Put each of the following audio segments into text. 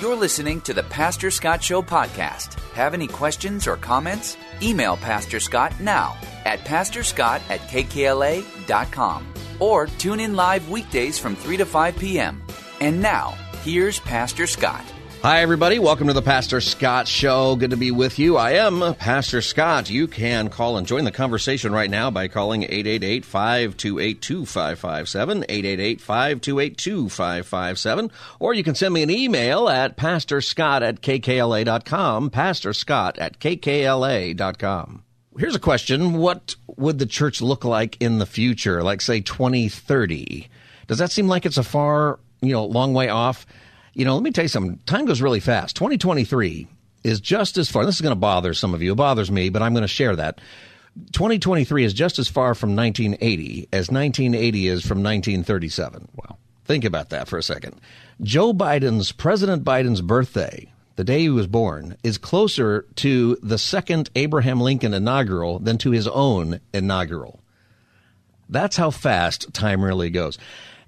You're listening to the Pastor Scott Show podcast. Have any questions or comments? Email Pastor Scott now at pastorscott at kkla.com or tune in live weekdays from 3 to 5 p.m. And now, here's Pastor Scott. Hi, everybody. Welcome to the Pastor Scott Show. Good to be with you. I am Pastor Scott. You can call and join the conversation right now by calling 888 528 2557, 888 528 2557, or you can send me an email at pastorscott at kkla.com, pastorscott at kkla.com. Here's a question What would the church look like in the future, like, say, 2030? Does that seem like it's a far, you know, long way off? You know, let me tell you something. Time goes really fast. 2023 is just as far. This is going to bother some of you. It bothers me, but I'm going to share that. 2023 is just as far from 1980 as 1980 is from 1937. Wow. Think about that for a second. Joe Biden's, President Biden's birthday, the day he was born, is closer to the second Abraham Lincoln inaugural than to his own inaugural. That's how fast time really goes.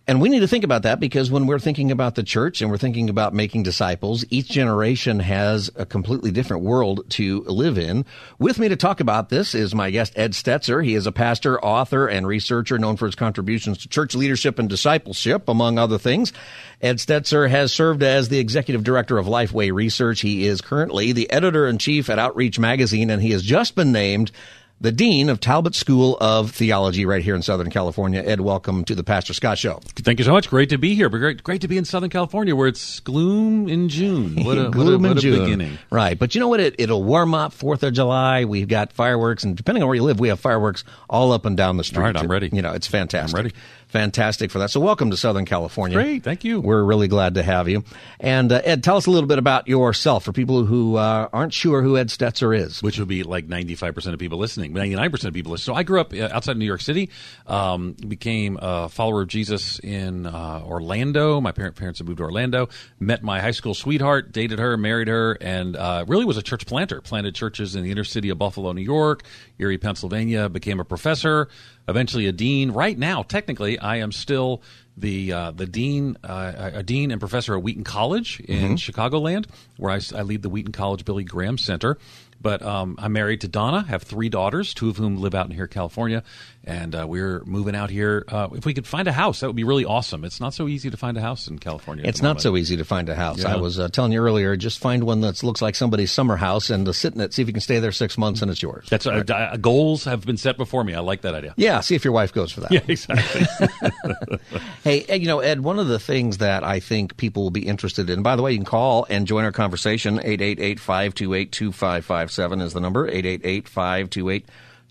And we need to think about that because when we're thinking about the church and we're thinking about making disciples, each generation has a completely different world to live in. With me to talk about this is my guest, Ed Stetzer. He is a pastor, author, and researcher known for his contributions to church leadership and discipleship, among other things. Ed Stetzer has served as the executive director of Lifeway Research. He is currently the editor in chief at Outreach Magazine, and he has just been named the Dean of Talbot School of Theology right here in Southern California. Ed, welcome to the Pastor Scott Show. Thank you so much. Great to be here. But great, great to be in Southern California where it's gloom in June. What a, gloom what a, what in a June. beginning. Right. But you know what? It, it'll warm up 4th of July. We've got fireworks, and depending on where you live, we have fireworks all up and down the street. All right, I'm ready. You know, it's fantastic. I'm ready. Fantastic for that. So, welcome to Southern California. Great, thank you. We're really glad to have you. And uh, Ed, tell us a little bit about yourself for people who uh, aren't sure who Ed Stetzer is. Which would be like 95% of people listening, 99% of people listening. So I grew up uh, outside New York City, um, became a follower of Jesus in uh, Orlando. My parent, parents had moved to Orlando, met my high school sweetheart, dated her, married her, and uh, really was a church planter. Planted churches in the inner city of Buffalo, New York, Erie, Pennsylvania, became a professor, eventually a dean. Right now, technically, I am still the uh, the dean, uh, a dean and professor at Wheaton College in Chicagoland, where I, I lead the Wheaton College Billy Graham Center. But um, I'm married to Donna, have three daughters, two of whom live out in here, California, and uh, we're moving out here. Uh, if we could find a house, that would be really awesome. It's not so easy to find a house in California. It's not so easy to find a house. Yeah. I was uh, telling you earlier, just find one that looks like somebody's summer house and uh, sit in it, see if you can stay there six months and it's yours. That's uh, uh, goals have been set before me. I like that idea. yeah, see if your wife goes for that. Yeah, exactly. Hey, you know, Ed, one of the things that I think people will be interested in, by the way, you can call and join our conversation. 888-528-2557 is the number.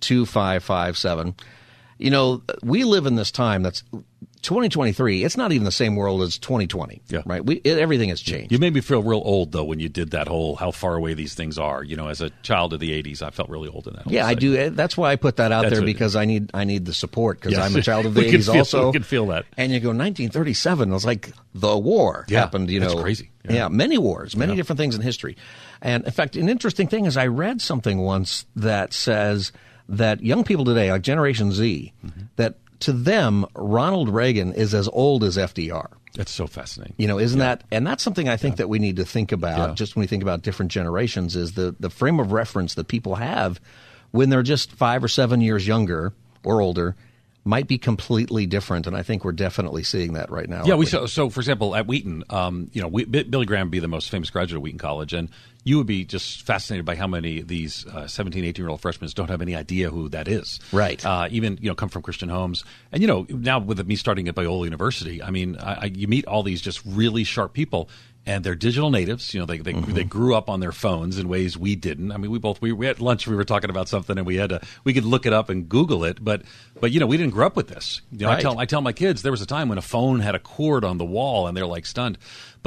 888-528-2557. You know, we live in this time that's 2023. It's not even the same world as 2020. Yeah. Right? We, it, everything has changed. you made me feel real old though when you did that whole how far away these things are. You know, as a child of the '80s, I felt really old in that. yeah, I do. Eh, that's why I put that out That's there because I need I need the support because Yes. I'm a child of the We 80s feel- also. we can feel that. And you go 1937. It was like the war Yeah, happened. You know, crazy. Yeah. Yeah. many wars, many Yeah. different things in history. And in fact, an interesting thing is I read something once that says that young people today, like Generation Z, Mm-hmm. that to them Ronald Reagan is as old as FDR. That's so fascinating. You know, isn't that? And that's something I think that we need to think about. Yeah. Just when we think about different generations, is the the frame of reference that people have when they're just five or seven years younger or older might be completely different. And I think we're definitely seeing that right now. Yeah, aren't we so, so for example at Wheaton, um, you know, we, B- Billy Graham would be the most famous graduate of Wheaton College, and you would be just fascinated by how many of these uh, 17, 18 year old freshmen don't have any idea who that is. Right. Uh, even you know come from Christian homes, and you know now with me starting at Biola University, I mean I, I, you meet all these just really sharp people, and they're digital natives. You know, they they, Mm-hmm. they grew up on their phones in ways we didn't. I mean, we both we, we at lunch we were talking about something and we had to we could look it up and Google it, but but you know we didn't grow up with this. You know, I tell I tell my kids there was a time when a phone had a cord on the wall and they're like stunned.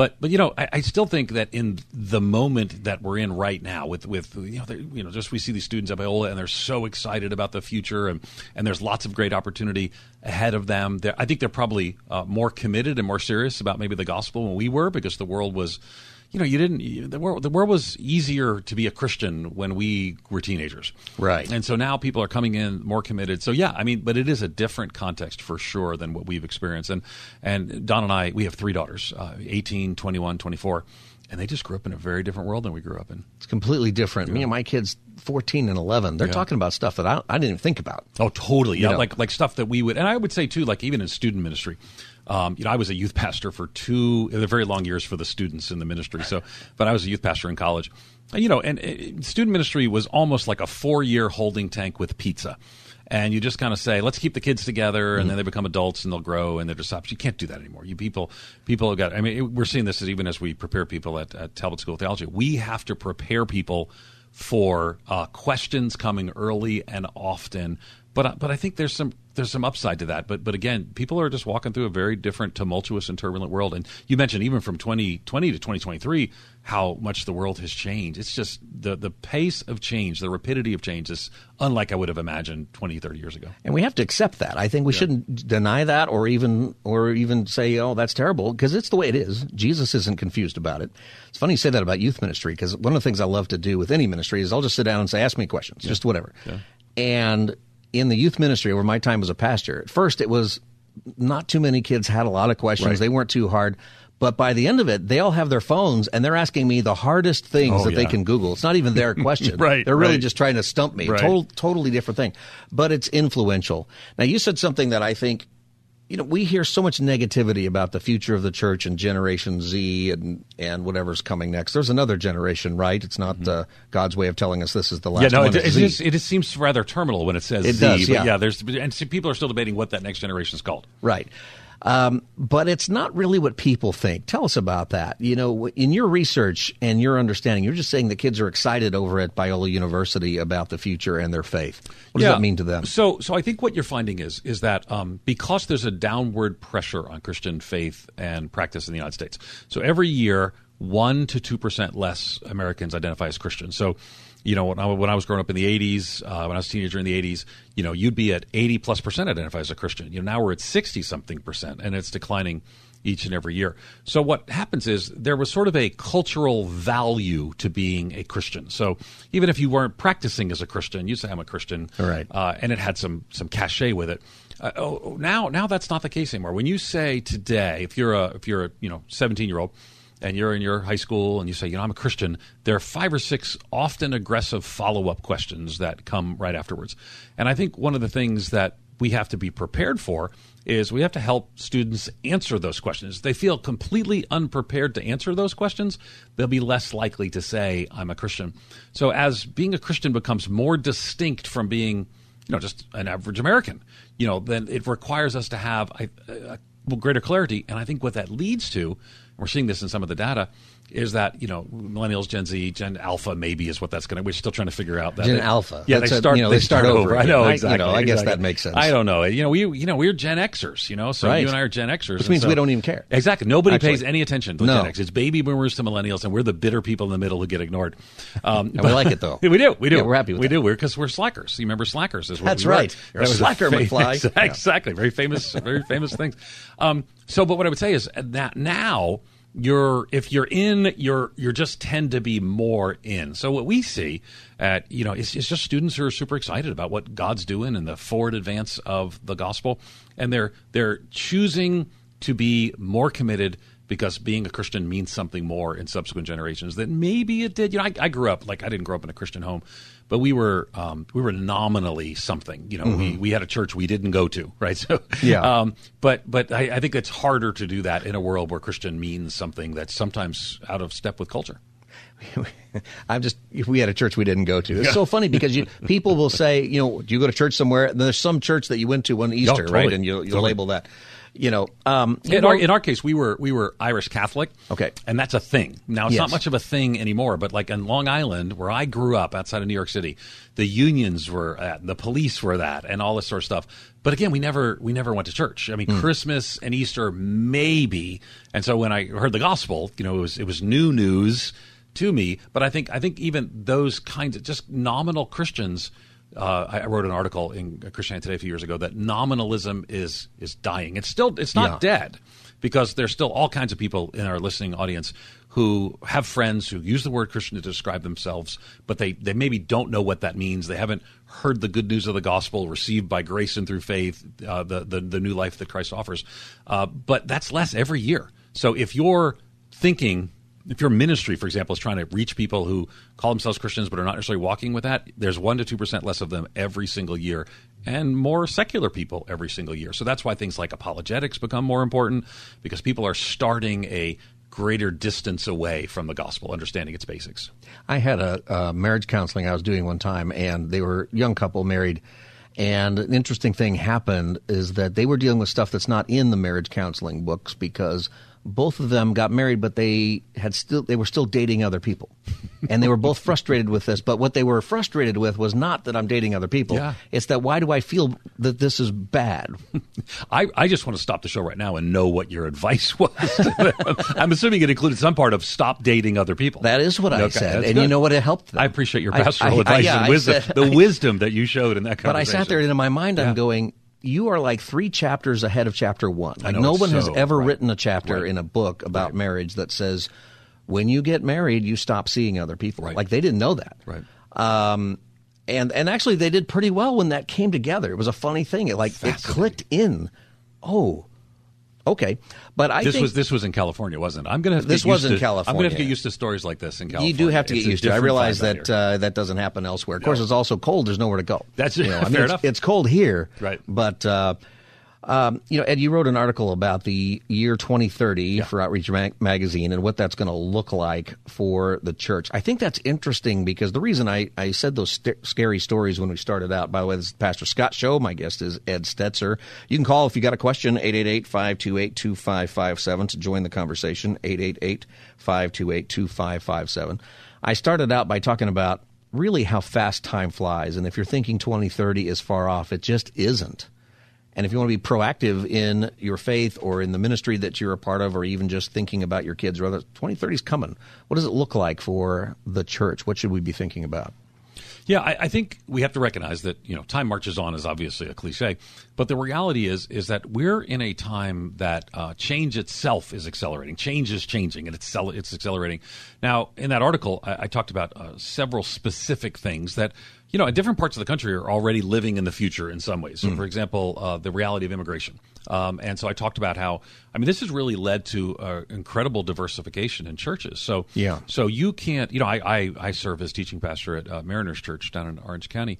But but you know I, I still think that in the moment that we're in right now with with you know you know just we see these students at Biola and they're so excited about the future and and there's lots of great opportunity ahead of them. They're, I think they're probably uh, more committed and more serious about maybe the gospel than we were because the world was you know, you didn't. The world, the world was easier to be a Christian when we were teenagers, Right. And so now people are coming in more committed. So yeah, I mean, but it is a different context for sure than what we've experienced. And and Don and I, we have three daughters, uh, 18, 21, 24, and they just grew up in a very different world than we grew up in. It's completely different. Me and my kids, 14 and 11, they're Yeah. talking about stuff that I, I didn't even think about. Oh, totally. Yeah, know. like like stuff that we would, and I would say too, like even in student ministry. Um, you know, I was a youth pastor for two, very long years for the students in the ministry. So, but I was a youth pastor in college. And, you know, and uh, student ministry was almost like a four-year holding tank with pizza. And you just kind of say, let's keep the kids together, and then they become adults and they'll grow and they're just stops. You can't do that anymore. You people, people have got. I mean, it, we're seeing this as even as we prepare people at, at Talbot School of Theology. We have to prepare people for uh, questions coming early and often. But I- but I think there's some there's some upside to that. But but again, people are just walking through a very different, tumultuous and turbulent world. And you mentioned even from 2020 to 2023 how much the world has changed. It's just the the pace of change, the rapidity of change is unlike I would have imagined 20, 30 years ago. And we have to accept that. I think we shouldn't deny that or even or even say, "Oh, that's terrible," because it's the way it is. Jesus isn't confused about it. It's funny you say that about youth ministry because one of the things I love to do with any ministry is I'll just sit down and say, "Ask me questions, just whatever." And in the youth ministry, over my time as a pastor, at first it was not too many kids had a lot of questions. Right. They weren't too hard. But by the end of it, they all have their phones and they're asking me the hardest things Oh, that they can Google. It's not even their question. Right, They're really right. just trying to stump me. Right. Total, totally different thing. But it's influential. Now, you said something that I think, you know, we hear so much negativity about the future of the church and Generation Z and, and whatever's coming next. There's another generation, right? It's not uh, God's way of telling us this is the last Mm-hmm. yeah, no, one. it, it, just, it just seems rather terminal when it says It Z. does, yeah. yeah, there's and see, people are still debating what that next generation is called. Right. Um, but it's not really what people think. Tell us about that. You know, in your research and your understanding, you're just saying the kids are excited over at Biola University about the future and their faith. What does Yeah. that mean to them? So, so I think what you're finding is is that um, because there's a downward pressure on Christian faith and practice in the United States, so every year one to two percent less Americans identify as Christian. So, you know, when I, when I was growing up in the '80s, uh, when I was a teenager in the '80s, you know, you'd be at 80 plus percent identify as a Christian. You know, now we're at 60 something percent, and it's declining each and every year. So what happens is there was sort of a cultural value to being a Christian. So even if you weren't practicing as a Christian, you say I'm a Christian, All right. uh, and it had some some cachet with it. Uh, oh, now now that's not the case anymore. When you say today, if you're a if you're a you know 17 year old and you're in your high school and you say you know I'm a Christian, there are five or six often aggressive follow up questions that come right afterwards. And I think one of the things that we have to be prepared for is we have to help students answer those questions. If they feel completely unprepared to answer those questions, they'll be less likely to say, I'm a Christian. So as being a Christian becomes more distinct from being, you know, just an average American, you know, then it requires us to have a, a, greater clarity. And I think what that leads to, we're seeing this in some of the data, is that you know millennials, Gen Z, Gen Alpha maybe is what that's going to. We're still trying to figure out that Gen They- Alpha. Yeah, That's they a- start. you know, they start over I again. know I- you know, I guess exactly. that makes sense. I don't know. You know, we you know we're Gen Xers. You know, so Right. you and I are Gen Xers, Which means so- we don't even care. Exactly. Nobody Actually. pays any attention to No. Gen X. It's baby boomers to millennials, and we're the bitter people in the middle who get ignored. Um, And we like it, though. we do. We do. Yeah, we're happy with we that. do. We're because we're slackers. You remember slackers? Is what That's we were. right. You're a That slacker, McFly. Exactly. exactly. Very famous. Very famous things. Um, so, but what I would say is that now you're if you're in you're you're just tend to be more in. So what we see at you know it's, is just students who are super excited about what god's doing and the forward advance of the gospel. And they're they're choosing to be more committed because being a Christian means something more in subsequent generations than maybe it did. You know, I, I grew up like I didn't grow up in a Christian home, but we were um, we were nominally something. You know, we, we had a church we didn't go to, right? So Yeah. um, but but I, I think it's harder to do that in a world where Christian means something that's sometimes out of step with culture. I'm just if we had a church we didn't go to. It's so funny because you people will say, you know, do you go to church somewhere? And There's some church that you went to one Easter, totally. right? And you you Totally. label that. You know, um, In our, in our case, we were we were Irish Catholic. Okay. and that's a thing. Now it's Yes. not much of a thing anymore. But like in Long Island, where I grew up, outside of New York City, the unions were at, the police were that, and all this sort of stuff. But again, we never we never went to church. I mean, Hmm. Christmas and Easter maybe. And so when I heard the gospel, you know, it was it was new news to me. But I think I think even those kinds of just nominal Christians. Uh, I wrote an article in Christianity Today a few years ago that nominalism is is dying. It's still it's not Yeah. dead because there's still all kinds of people in our listening audience who have friends who use the word Christian to describe themselves, but they, they maybe don't know what that means. They haven't heard the good news of the gospel received by grace and through faith, uh, the, the the new life that Christ offers. Uh, but that's less every year. So if you're thinking if your ministry, for example, is trying to reach people who call themselves Christians but are not necessarily walking with that, there's one to two percent less of them every single year, and more secular people every single year. So that's why things like apologetics become more important because people are starting a greater distance away from the gospel, understanding its basics. I had a, uh marriage counseling I was doing one time, and they were a young couple married. And an interesting thing happened is that they were dealing with stuff that's not in the marriage counseling books because both of them got married, but they had still they were still dating other people, and they were both frustrated with this. But what they were frustrated with was not that I'm dating other people; Yeah. it's that why do I feel that this is bad? I, I just want to stop the show right now and know what your advice was. I'm assuming it included some part of stop dating other people. That is what I Okay, said, that's and you know what? It helped. Them. I appreciate your I- pastoral I- I- advice yeah, and wisdom, said- the wisdom that you showed in that conversation. But I sat there and in my mind, Yeah. I'm going, you are like three chapters ahead of chapter one. Like no one has ever right. written a chapter Right. in a book about marriage that says, when you get married, you stop seeing other people. Right. Like they didn't know that. Right. Um, and and actually, they did pretty well when that came together. It was a funny thing. It like it clicked in. Oh, okay. But I this think was this was in California, wasn't it? I'm gonna have to This get was used in to, I'm gonna have to get used to stories like this in California. you do have to It's get used to. I realize that uh, that doesn't happen elsewhere. Of course, No. it's also cold. There's nowhere to go. That's- you know, I mean, fair it's, enough. it's cold here, Right. But uh, um, you know, Ed, you wrote an article about the year 2030 for Outreach Mag- Magazine and what that's going to look like for the church. I think that's interesting because the reason I, I said those st- scary stories when we started out, by the way, this is Pastor Scott Show. My guest is Ed Stetzer. You can call if you got a question, 888-528-2557 to join the conversation, 888-528-2557. I started out by talking about really how fast time flies. And if you're thinking 2030 is far off, it just isn't. And if you want to be proactive in your faith or in the ministry that you're a part of, or even just thinking about your kids or other, 2030 is coming. What does it look like for the church? What should we be thinking about? Yeah, I, I think we have to recognize that you know time marches on is obviously a cliche, but the reality is is that we're in a time that uh, change itself is accelerating. Change is changing, and it's it's accelerating. Now, in that article, I, I talked about uh, several specific things that you know different parts of the country are already living in the future in some ways. So, for example, uh, the reality of immigration. Um, and so I talked about how I mean this has really led to uh, incredible diversification in churches. So Yeah. so you can't, you know, I, I, I serve as teaching pastor at uh, Mariners Church down in Orange County.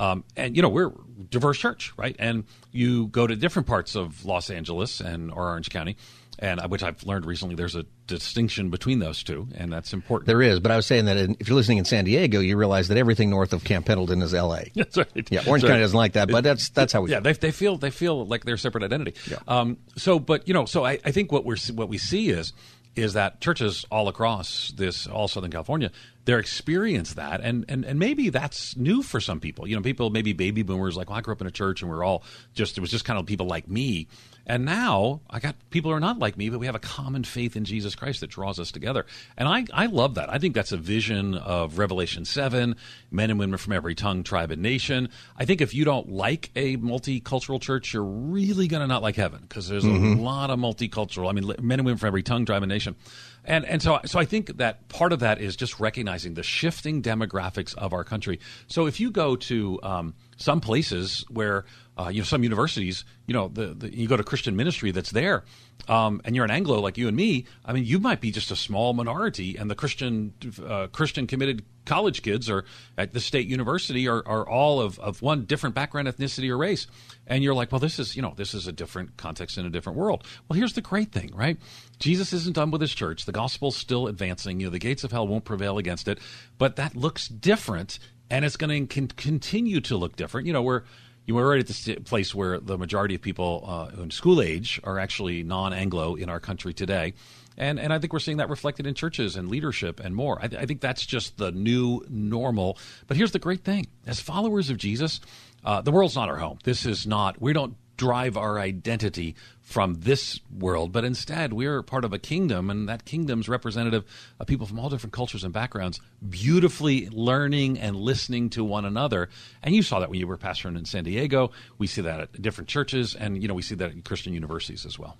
Um, and, you know, we're a diverse church, right? And you go to different parts of Los Angeles and or Orange County, and uh, which I've learned recently there's a distinction between those two, and that's important. There is, but I was saying that in, if you're listening in San Diego, you realize that everything north of Camp Pendleton is L.A. That's right. Yeah, Orange. County doesn't like that, but that's that's how we. yeah, feel. they, they feel they feel like they're separate identity. Yeah. Um, so, but you know, so I, I think what we're what we see is is that churches all across this all Southern California they're experience that and, and and maybe that's new for some people. You know, people maybe baby boomers like, well, I grew up in a church and we're all just it was just kind of people like me. And now I got people who are not like me, but we have a common faith in Jesus Christ that draws us together. And I, I love that. I think that's a vision of Revelation 7, men and women from every tongue, tribe, and nation. I think if you don't like a multicultural church, you're really going to not like heaven because there's a lot of multicultural. I mean, men and women from every tongue, tribe, and nation. And and so so I think that part of that is just recognizing the shifting demographics of our country. So if you go to um, some places where uh, you know, some universities, you know, the, the, you go to Christian ministry that's there, um, and you're an Anglo like you and me. I mean, you might be just a small minority, and the Christian uh, Christian committed college kids or at the state university are, are all of, of one different background, ethnicity, or race. And you're like, well, this is you know, this is a different context in a different world. Well, here's the great thing, right? Jesus isn't done with his church. The gospel's still advancing. You know, the gates of hell won't prevail against it, but that looks different, and it's going to con- continue to look different. You know, we're you were right at the place where the majority of people uh, in school age are actually non-Anglo in our country today. And, and I think we're seeing that reflected in churches and leadership and more. I, th- I think that's just the new normal. But here's the great thing as followers of Jesus, uh, the world's not our home. This is not, we don't drive our identity from this world, but instead we're part of a kingdom, and that kingdom's representative of people from all different cultures and backgrounds, beautifully learning and listening to one another. And you saw that when you were pastoring in San Diego. We see that at different churches, and you know we see that at Christian universities as well.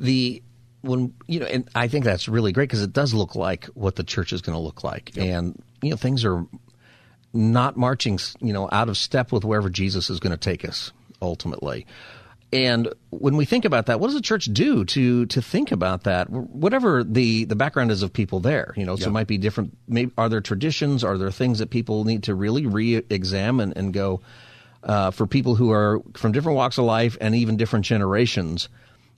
The when you know, and I think that's really great because it does look like what the church is going to look like, yep. and you know things are not marching, you know, out of step with wherever Jesus is going to take us ultimately. And when we think about that, what does the church do to to think about that? Whatever the the background is of people there, you know, so it might be different. Maybe are there traditions? Are there things that people need to really re-examine and go uh, for people who are from different walks of life and even different generations?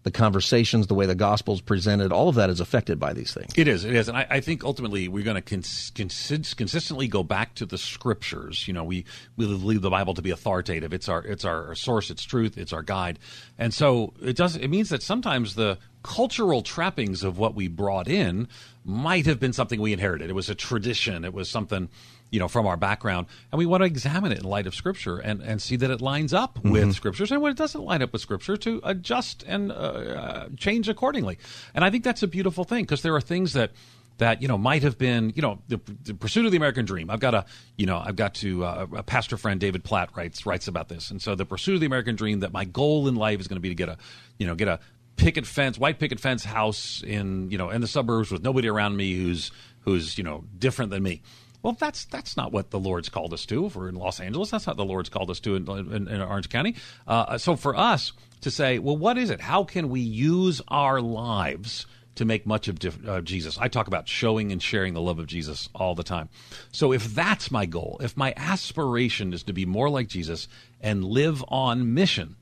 The conversations, the way the gospel is presented, all of that is affected by these things. It is, it is, and I, I think ultimately we're going to cons- consistently go back to the scriptures. You know, we we believe the Bible to be authoritative. It's our it's our source. It's truth. It's our guide, and so it does. It means that sometimes the cultural trappings of what we brought in might have been something we inherited. It was a tradition. It was something you know, from our background, and we want to examine it in light of Scripture and, and see that it lines up mm-hmm. with Scriptures, and when it doesn't line up with Scripture, to adjust and uh, uh, change accordingly. And I think that's a beautiful thing because there are things that that you know might have been you know the, the, pursuit of the American dream. I've got a you know I've got to uh, a pastor friend David Platt writes writes about this, and so the pursuit of the American dream that my goal in life is going to be to get a you know get a picket fence white picket fence house in you know in the suburbs with nobody around me who's who's you know different than me. Well, that's that's not what the Lord's called us to. If we're in Los Angeles, that's not the Lord's called us to in, in, in Orange County. Uh, so for us to say, well, what is it? How can we use our lives to make much of uh, Jesus? I talk about showing and sharing the love of Jesus all the time. So if that's my goal, if my aspiration is to be more like Jesus and live on mission,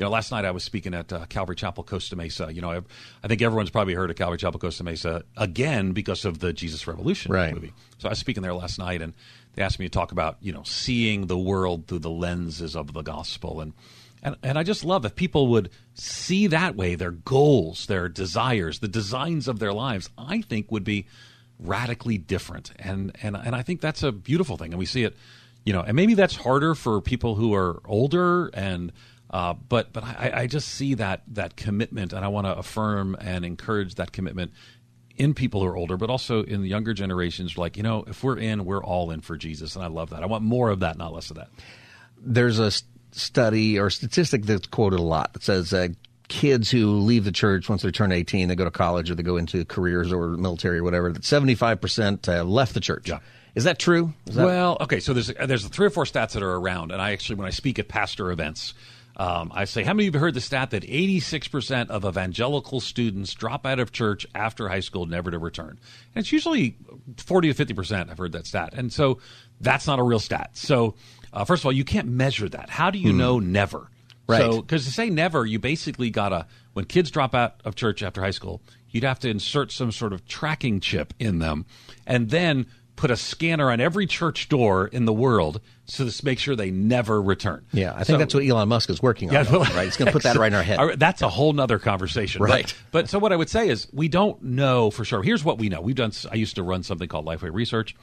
you know, last night I was speaking at uh, Calvary Chapel Costa Mesa. You know, I, I, think everyone's probably heard of Calvary Chapel Costa Mesa again because of the Jesus Revolution right. movie. So I was speaking there last night, and they asked me to talk about you know seeing the world through the lenses of the gospel, and and and I just love if people would see that way their goals, their desires, the designs of their lives. I think would be radically different, and and and I think that's a beautiful thing, and we see it. You know, and maybe that's harder for people who are older and uh, but but I, I, just see that that commitment, and I want to affirm and encourage that commitment in people who are older, but also in the younger generations. Like you know, if we're in, we're all in for Jesus, and I love that. I want more of that, not less of that. There's a study or statistic that's quoted a lot that says uh, kids who leave the church once they turn 18, they go to college or they go into careers or military or whatever. That 75 percent uh, left the church. Yeah. Is that true? Is that- well, okay. So there's there's three or four stats that are around, and I actually when I speak at pastor events. Um, I say, how many of you heard the stat that 86% of evangelical students drop out of church after high school, never to return? And it's usually 40 to 50%. I've heard that stat. And so that's not a real stat. So, uh, first of all, you can't measure that. How do you hmm. know never? Right. So, because to say never, you basically got to, when kids drop out of church after high school, you'd have to insert some sort of tracking chip in them. And then put a scanner on every church door in the world so to make sure they never return. Yeah, I think so, that's what Elon Musk is working on. Yeah, though, right? He's going to put that right in our head. That's a whole nother conversation. Right. But, but, so what I would say is we don't know for sure. Here's what we know. We've done. I used to run something called Lifeway Research,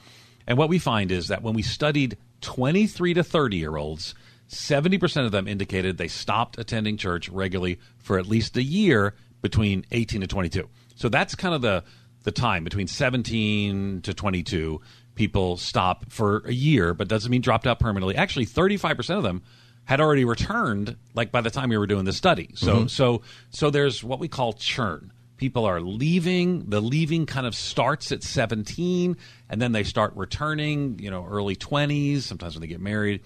and what we find is that when we studied 23 to 30 year olds. 70% of them indicated they stopped attending church regularly for at least a year between 18 to 22. So that's kind of the the time between 17 to 22 people stop for a year but doesn't mean dropped out permanently actually 35% of them had already returned like by the time we were doing the study so mm-hmm. so so there's what we call churn People are leaving. The leaving kind of starts at 17, and then they start returning, you know, early 20s, sometimes when they get married.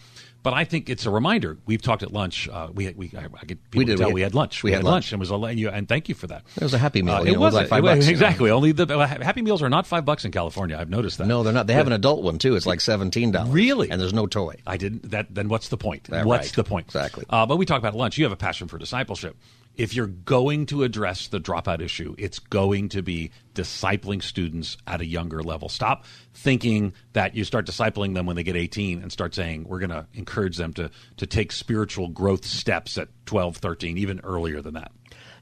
But I think it's a reminder. We've talked at lunch. Uh, we we I, I get people We did. tell We we had- had, lunch. we had lunch. and was a, and, you, and thank you for that. It was a Happy Meal, Uh, it know, it was like five was- bucks, you know. exactly. Only the Happy Meals are not five bucks in California. I've noticed that. No, they're not. They have an adult one too. It's like seventeen dollars. Really? And there's no toy. I didn't. That then what's the point? That what's right. the point? Exactly. Uh, but we talk about lunch. You have a passion for discipleship. If you're going to address the dropout issue, it's going to be discipling students at a younger level. Stop thinking that you start discipling them when they get 18 and start saying we're going to encourage them to to take spiritual growth steps at 12, 13, even earlier than that.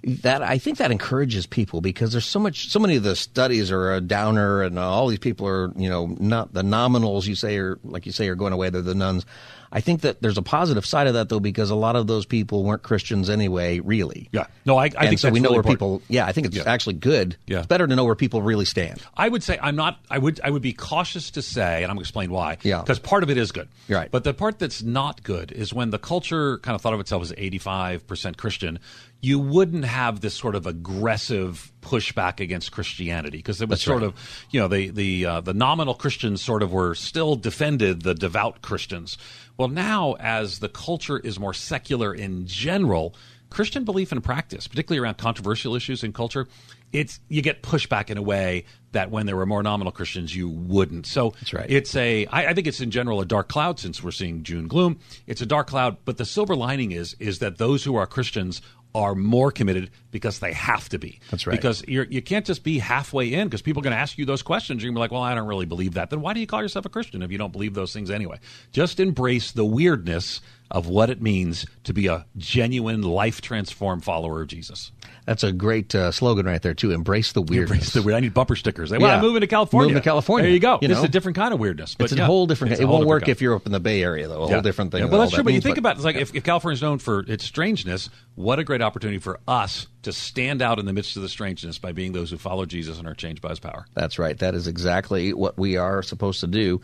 That I think that encourages people because there's so much, so many of the studies are a downer, and all these people are, you know, not the nominals you say are like you say are going away. They're the nones. I think that there's a positive side of that though because a lot of those people weren't Christians anyway, really. Yeah. No, I, I and think so that's we know really where important. people. Yeah, I think it's Yeah. actually good. Yeah. It's better to know where people really stand. I would say I'm not. I would. I would be cautious to say, and I'm going to explain why. Yeah. Because part of it is good. Right. But the part that's not good is when the culture kind of thought of itself as 85 percent Christian. You wouldn't have this sort of aggressive pushback against Christianity because it was That's sort right. of, you know, the the uh, the nominal Christians sort of were still defended the devout Christians. Well, now as the culture is more secular in general, Christian belief and practice, particularly around controversial issues in culture, it's you get pushback in a way that when there were more nominal Christians, you wouldn't. So That's right. it's a I, I think it's in general a dark cloud since we're seeing June gloom. It's a dark cloud, but the silver lining is is that those who are Christians are more committed because they have to be. That's right. Because you're, you can't just be halfway in because people are going to ask you those questions. You're going to be like, well, I don't really believe that. Then why do you call yourself a Christian if you don't believe those things anyway? Just embrace the weirdness of what it means to be a genuine, life transformed follower of Jesus. That's a great uh, slogan right there too. Embrace the weirdness. Embrace the weird. I need bumper stickers. Well, Yeah. I'm moving to California. Moving to California. There you go. You this know? is a different kind of weirdness. But It's a whole different. It won't work kind. if you're up in the Bay Area, though. A Yeah. whole different thing. Yeah, well, that's that true. But you think about it, it's like if, if California's known for its strangeness, what a great opportunity for us to stand out in the midst of the strangeness by being those who follow Jesus and are changed by His power. That's right. That is exactly what we are supposed to do.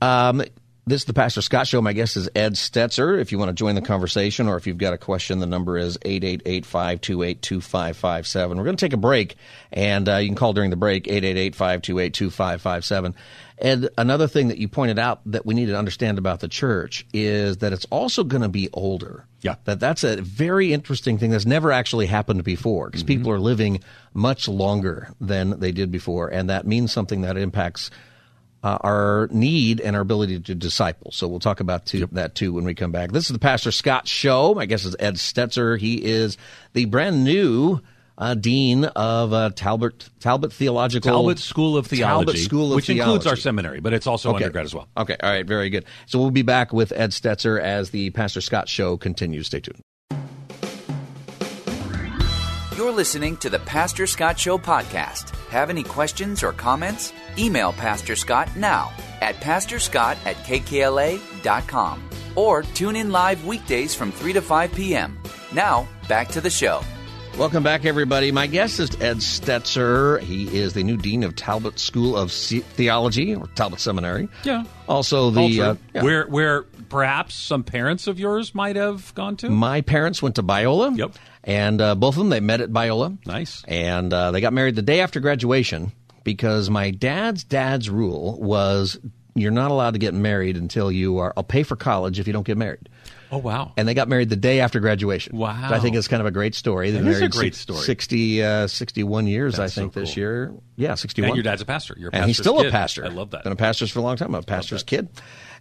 Um, this is the Pastor Scott Show. My guest is Ed Stetzer. If you want to join the conversation or if you've got a question, the number is 888-528-2557. We're going to take a break, and uh, you can call during the break, 888-528-2557. Ed, another thing that you pointed out that we need to understand about the church is that it's also going to be older. Yeah. That that's a very interesting thing that's never actually happened before because people are living much longer than they did before, and that means something that impacts uh, our need and our ability to disciple. So we'll talk about to, that too when we come back. This is the Pastor Scott Show. My guest is Ed Stetzer. He is the brand new uh, dean of uh, Talbot Talbot Theological Talbot School of Theology, Talbot School of which includes our seminary, but it's also Okay. undergrad as well. Okay, all right, very good. So we'll be back with Ed Stetzer as the Pastor Scott Show continues. Stay tuned. You're listening to the Pastor Scott Show podcast. Have any questions or comments? Email Pastor Scott now at pastorscott at kkla.com or tune in live weekdays from 3 to 5 p.m. Now, back to the show. Welcome back, everybody. My guest is Ed Stetzer. He is the new dean of Talbot School of Theology or Talbot Seminary. Yeah. Also, the uh, yeah. where where perhaps some parents of yours might have gone to. my parents went to Biola. Yep. And uh, both of them they met at Biola. Nice. And uh, they got married the day after graduation because my dad's dad's rule was you're not allowed to get married until you are. I'll pay for college if you don't get married. Oh wow. and they got married the day after graduation. Wow. I think it's kind of a great story. They That is a great story. 60, uh, 61 years, That's I think, so this year. Yeah, 61. and your dad's a pastor. You're a and he's still a pastor. I love that. Been a pastor for a long time. I'm a pastor's kid.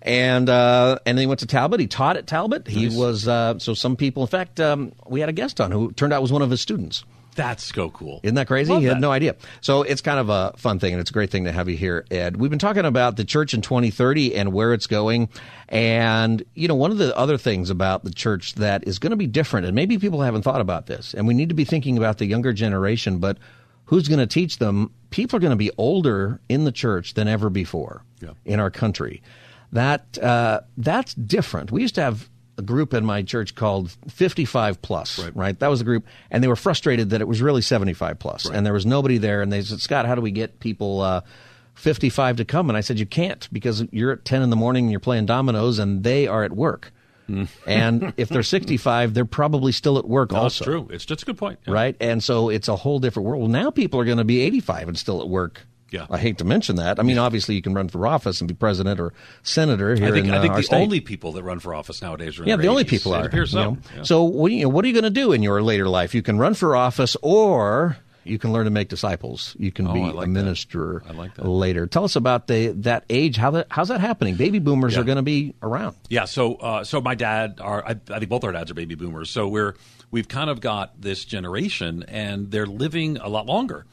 And uh, and then he went to Talbot. He taught at Talbot. He was uh, so some people. In fact, um, we had a guest on who turned out was one of his students. That's so cool. Isn't that crazy? Love he had that. no idea. So it's kind of a fun thing, and it's a great thing to have you here, Ed. We've been talking about the church in 2030 and where it's going. And, you know, one of the other things about the church that is going to be different, and maybe people haven't thought about this, and we need to be thinking about the younger generation, but who's going to teach them? People are going to be older in the church than ever before Yeah. in our country. That uh, That's different. We used to have a group in my church called 55 plus, Right. right? That was the group, and they were frustrated that it was really 75 plus, and there was nobody there. And they said, "Scott, how do we get people uh, 55 to come?" And I said, "You can't because you're at 10 in the morning and you're playing dominoes, and they are at work." and if they're 65, they're probably still at work No, also. That's true. It's just a good point. Yeah. Right? And so it's a whole different world. Now people are going to be 85 and still at work. Yeah. I hate to mention that. I mean, obviously you can run for office and be president or senator here I think, in uh, I think our the state. only people that run for office nowadays are in yeah, their the only 80s. people are. It appears you so. know. Yeah. So what, you, what are you going to do in your later life? You can run for office or you can learn to make disciples. You can Oh, be I like a that. minister I like that. later. Tell us about the that age. How that how's that happening? Baby boomers Yeah. are going to be around. Yeah, so uh, so my dad, our I, I think both our dads are baby boomers. So we're we've kind of got this generation, and they're living a lot longer.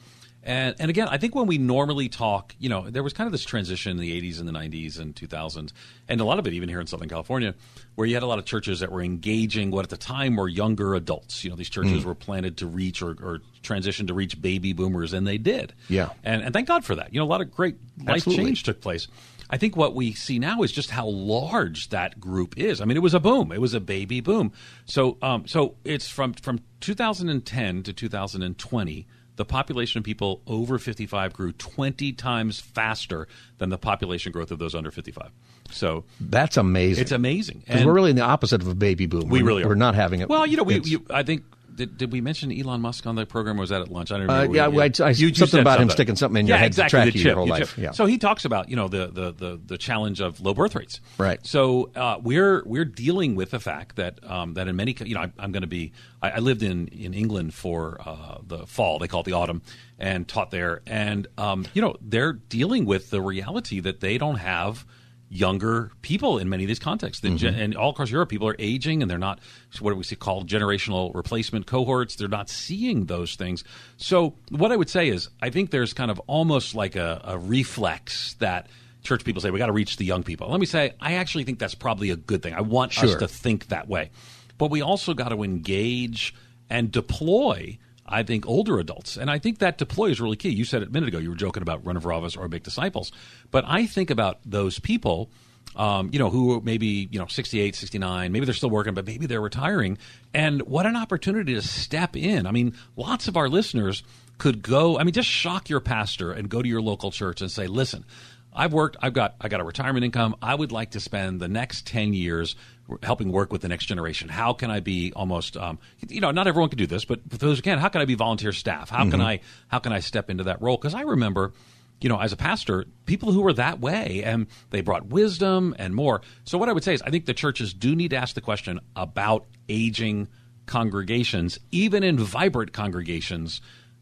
And and again, I think when we normally talk, you know, there was kind of this transition in the '80s and the '90s and 2000s, and a lot of it even here in Southern California, where you had a lot of churches that were engaging what at the time were younger adults. You know, these churches were planted to reach or, or transition to reach baby boomers, and they did. Yeah. and and thank God for that. You know, a lot of great life Absolutely. change took place. I think what we see now is just how large that group is. I mean, it was a boom. It was a baby boom. So, um, so it's from from 2010 to 2020. The population of people over 55 grew 20 times faster than the population growth of those under 55. So That's amazing. it's amazing. Because And- we're really in the opposite of a baby boom. we We're- really are. We're not having it. Well, you know, we, you, I think did, did we mention Elon Musk on the program? or Was that at lunch? I don't Uh, remember. yeah, We- I- I- You- you something about him sticking something in your yeah, head to exactly, track the you your whole the life. Yeah. So he talks about you know the the the, the challenge of low birth rates. Right. So uh, we're we're dealing with the fact that um, that in many you know I, I'm going to be I, I lived in in England for uh, the fall they call it the autumn and taught there and um, you know they're dealing with the reality that they don't have younger people in many of these contexts. The gen- mm-hmm. and all across Europe, people are aging, and they're not what do we see called generational replacement cohorts. They're not seeing those things. So what I would say is, I think there's kind of almost like a, a reflex that church people say we got to reach the young people. Let me say, I actually think that's probably a good thing. I want us to think that way, but we also got to engage and deploy. I think older adults, and I think that deploy is really key. You said it a minute ago. You were joking about running for office or make disciples, but I think about those people, um, you know, who maybe you know 68, 69, maybe they're still working, but maybe they're retiring, and what an opportunity to step in. I mean, lots of our listeners could go. I mean, just shock your pastor and go to your local church and say, "Listen, I've worked. I've got. I got a retirement income. I would like to spend the next ten years helping work with the next generation. How can I be almost? Um, you know, not everyone can do this, but for those who can, how can I be volunteer staff? How can I? How can I step into that role? Because I remember. You know, as a pastor, people who were that way and they brought wisdom and more. So, what I would say is, I think the churches do need to ask the question about aging congregations, even in vibrant congregations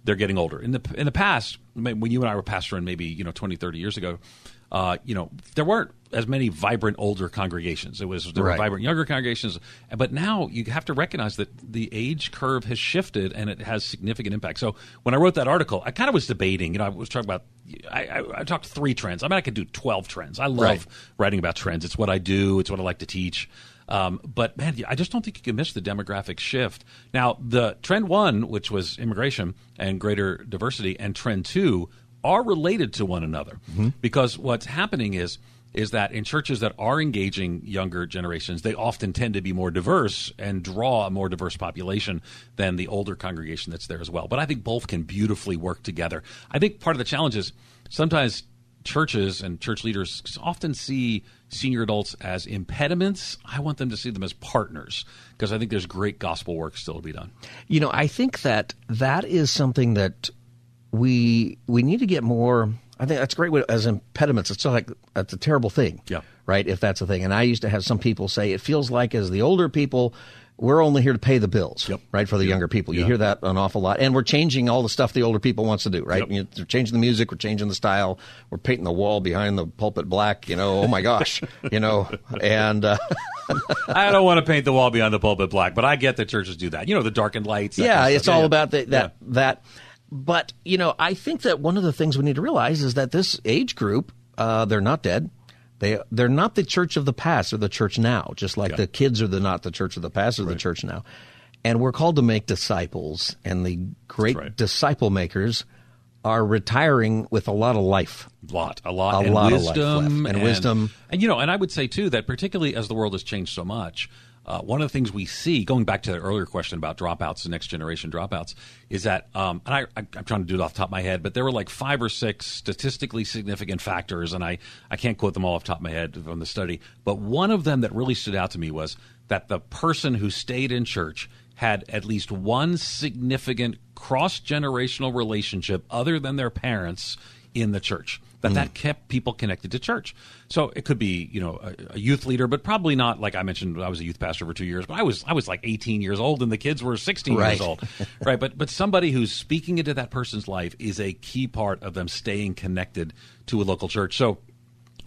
they're getting older. In the in the past, when you and I were pastoring maybe, you know, 20, 30 years ago, uh, you know, there weren't as many vibrant older congregations. It was there Right. were vibrant younger congregations, but now you have to recognize that the age curve has shifted and it has significant impact. So when I wrote that article, I kind of was debating. You know, I was talking about. I, I, I talked three trends. I mean, I could do twelve trends. I love Right. writing about trends. It's what I do. It's what I like to teach. Um, but man, I just don't think you can miss the demographic shift. Now, the trend one, which was immigration and greater diversity, and trend two are related to one another because what's happening is is that in churches that are engaging younger generations, they often tend to be more diverse and draw a more diverse population than the older congregation that's there as well. But I think both can beautifully work together. I think part of the challenge is sometimes churches and church leaders often see senior adults as impediments. I want them to see them as partners because I think there's great gospel work still to be done. You know, I think that that is something that we we need to get more. I think that's great way as impediments. It's like that's a terrible thing, Yeah. right? If that's a thing, and I used to have some people say it feels like as the older people. We're only here to pay the bills, Yep. right? For the younger people, you Yeah. hear that an awful lot, and we're changing all the stuff the older people wants to do, right? Yep. We're changing the music, we're changing the style, we're painting the wall behind the pulpit black. You know, oh my gosh, you know, and uh, I don't want to paint the wall behind the pulpit black, but I get that churches do that. You know, the darkened lights. yeah, it's all Yeah, about the, yeah. that that. But you know, I think that one of the things we need to realize is that this age group, uh, they're not dead. They they're not the church of the past or the church now. Just like Yeah. the kids are the not the church of the past or the church now. And we're called to make disciples, and the great right. disciple makers are retiring with a lot of life. lot, a lot, A and lot of life wisdom, left. And wisdom. and you know, and I would say too that particularly as the world has changed so much, uh, one of the things we see, going back to the earlier question about dropouts, the next generation dropouts, is that, um, and I, I, I'm trying to do it off the top of my head, but there were like five or six statistically significant factors, and I, I can't quote them all off the top of my head from the study, but one of them that really stood out to me was that the person who stayed in church had at least one significant cross generational relationship other than their parents in the church. That that mm. kept people connected to church. So it could be, you know, a, a youth leader, but probably not like I mentioned. I was a youth pastor for two years, but I was I was like 18 years old, and the kids were 16 Right. years old, right? But but somebody who's speaking into that person's life is a key part of them staying connected to a local church. So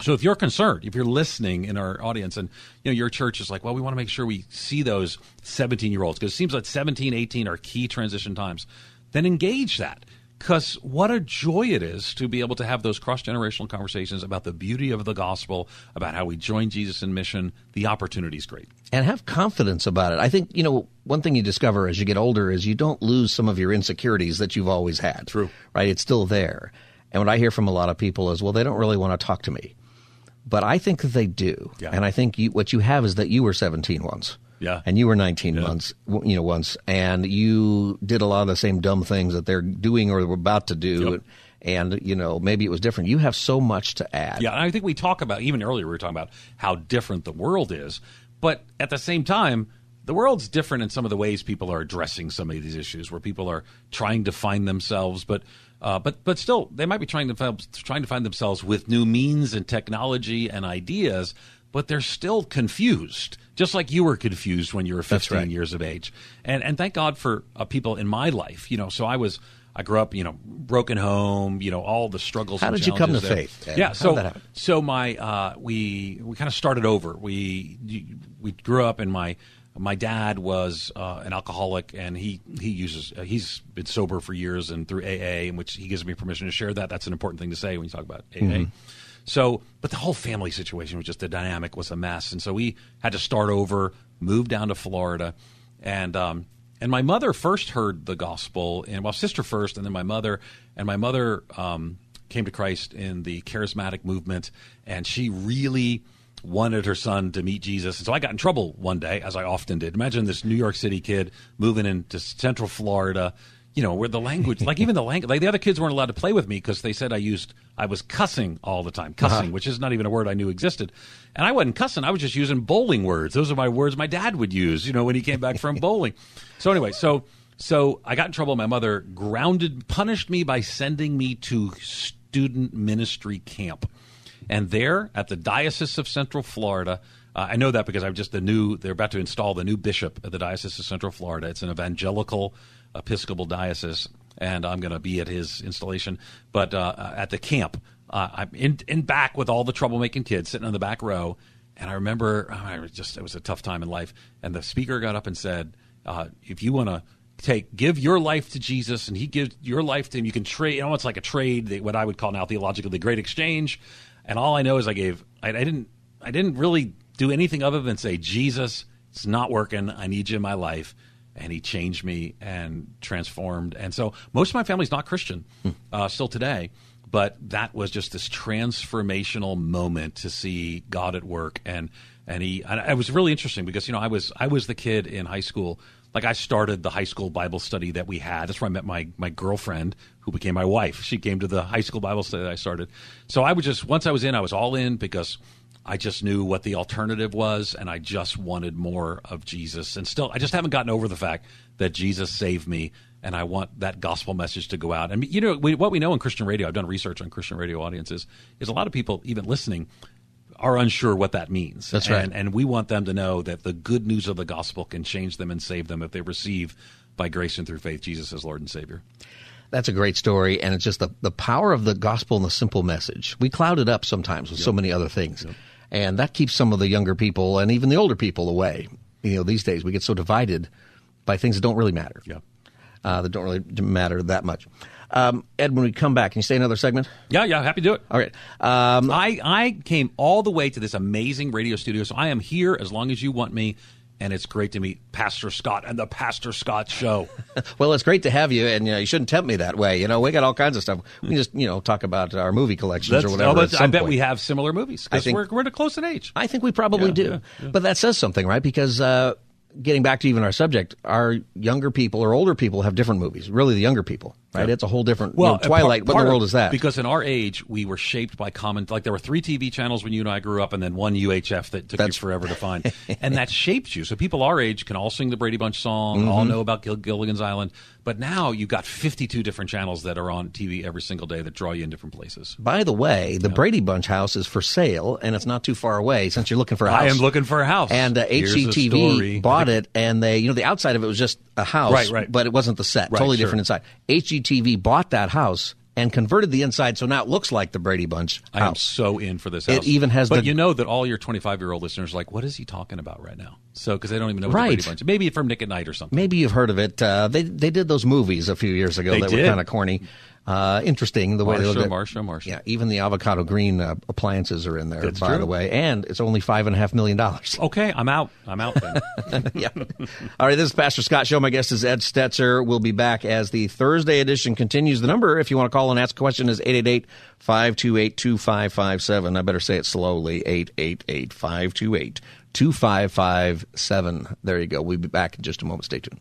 so if you're concerned, if you're listening in our audience and you know your church is like, well, we want to make sure we see those 17 year olds because it seems like 17, 18 are key transition times, then engage that. Because what a joy it is to be able to have those cross generational conversations about the beauty of the gospel, about how we join Jesus in mission. The opportunity is great. and have confidence about it. I think, you know, one thing you discover as you get older is you don't lose some of your insecurities that you've always had. True. Right? It's still there. And what I hear from a lot of people is, well, they don't really want to talk to me. But I think that they do. Yeah. And I think you, what you have is that you were 17 once. Yeah. And you were 19 months, you know, once, and you did a lot of the same dumb things that they're doing or were about to do. Yep. And, you know, maybe it was different. You have so much to add. Yeah, and I think we talk about even earlier we were talking about how different the world is, but at the same time, the world's different in some of the ways people are addressing some of these issues, where people are trying to find themselves, but uh, but but still they might be trying to find, trying to find themselves with new means and technology and ideas, but they're still confused, just like you were confused when you were 15 right. years of age. And and thank God for uh, people in my life, you know. So I was. I grew up, you know, broken home, you know, all the struggles. How and did you come to there. faith, Ed? Yeah, so did that happen? so my uh, we we kind of started over. We we grew up, in my my dad was uh, an alcoholic, and he he uses uh, he's been sober for years and through AA, in which he gives me permission to share that. That's an important thing to say when you talk about AA. Mm-hmm. So, but the whole family situation was just the dynamic was a mess, and so we had to start over, move down to Florida, and um, and my mother first heard the gospel, and well, sister first, and then my mother, and my mother um, came to Christ in the charismatic movement, and she really wanted her son to meet Jesus. And so I got in trouble one day, as I often did. Imagine this New York City kid moving into Central Florida, you know, where the language, like even the language, like the other kids weren't allowed to play with me because they said I used, I was cussing all the time, cussing, which is not even a word I knew existed. And I wasn't cussing, I was just using bowling words. Those are my words my dad would use, you know, when he came back from bowling. So anyway, so so I got in trouble. My mother grounded, punished me by sending me to student ministry camp. And there at the Diocese of Central Florida, uh, I know that because I'm just the new, they're about to install the new bishop at the Diocese of Central Florida. It's an evangelical Episcopal diocese, and I'm going to be at his installation. But uh, at the camp, uh, I'm in, in back with all the troublemaking kids sitting in the back row. And I remember, oh, I was just, it was a tough time in life. And the speaker got up and said, uh, if you want to take give your life to Jesus and he gives your life to him. You can trade. You know, it's like a trade. What I would call now theologically the great exchange. And all I know is I gave. I, I didn't. I didn't really do anything other than say, Jesus, it's not working. I need you in my life. And he changed me and transformed. And so most of my family's not Christian uh, still today. But that was just this transformational moment to see God at work, and and he. And it was really interesting because you know I was I was the kid in high school like I started the high school Bible study that we had. That's where I met my my girlfriend, who became my wife. She came to the high school Bible study that I started. So I was just once I was in, I was all in because I just knew what the alternative was, and I just wanted more of Jesus. And still, I just haven't gotten over the fact that Jesus saved me, and I want that gospel message to go out. And you know we, what we know in Christian radio. I've done research on Christian radio audiences. Is a lot of people even listening are unsure what that means. That's right. And, and we want them to know that the good news of the gospel can change them and save them if they receive by grace and through faith Jesus as Lord and Savior. That's a great story, and it's just the, the power of the gospel and the simple message. We cloud it up sometimes with so many other things, and that keeps some of the younger people and even the older people away. You know, these days we get so divided by things that don't really matter. Yeah. Uh, that don't really matter that much. Um, Ed, when we come back, can you stay another segment? Yeah, yeah, happy to do it. All right. Um, I, I came all the way to this amazing radio studio, so I am here as long as you want me, and it's great to meet Pastor Scott and the Pastor Scott Show. well, it's great to have you, and you, know, you shouldn't tempt me that way. You know, we got all kinds of stuff. We just, you know, talk about our movie collections That's- or whatever. oh, at some I bet point. we have similar movies I because think- we're, we're close in age. I think we probably Yeah, do. yeah, yeah. But that says something, right? Because uh, getting back to even our subject, our younger people or older people have different movies. Really, the younger people. right? Yeah. It's a whole different Well, you know, Twilight. part- what in the of- world is that? Because in our age, we were shaped by common. Like there were three TV channels when you and I grew up, and then one UHF that took That's- you forever to find, and that shaped you. So people our age can all sing the Brady Bunch song, all Mm-hmm. know about Gil- Gilligan's Island, but now you've got 52 different channels that are on TV every single day that draw you in different places. By the way, the Brady Bunch house is for sale, and it's not too far away since you're looking for a house. I am looking for a house. And uh, HGTV bought it, and they, you know, the outside of it was just a house, Right, right. but it wasn't the set. Right, totally sure. different inside. HGTV bought that house and converted the inside, so now it looks like the Brady Bunch I am so in for this It even has but the- you know that all your 25 year old listeners are like, what is he talking about right now? So because they don't even know what Right. the Brady Bunch. Maybe from Nick at Night or something. Maybe you've heard of it. Uh, they they did those movies a few years ago They that were kind of corny. Uh, interesting the way they Marsha, looked at Marsha, Marsha. Yeah, even the avocado green uh, appliances are in there. That's by true. the way, and it's only five and a half million dollars. Okay, I'm out. I'm out then. yeah. All right, this is Pastor Scott Show. My guest is Ed Stetzer. We'll be back as the Thursday edition continues. The number, if you want to call and ask a question, is 888 528 2557. I better say it slowly 888 528 2557. There you go. We'll be back in just a moment. Stay tuned.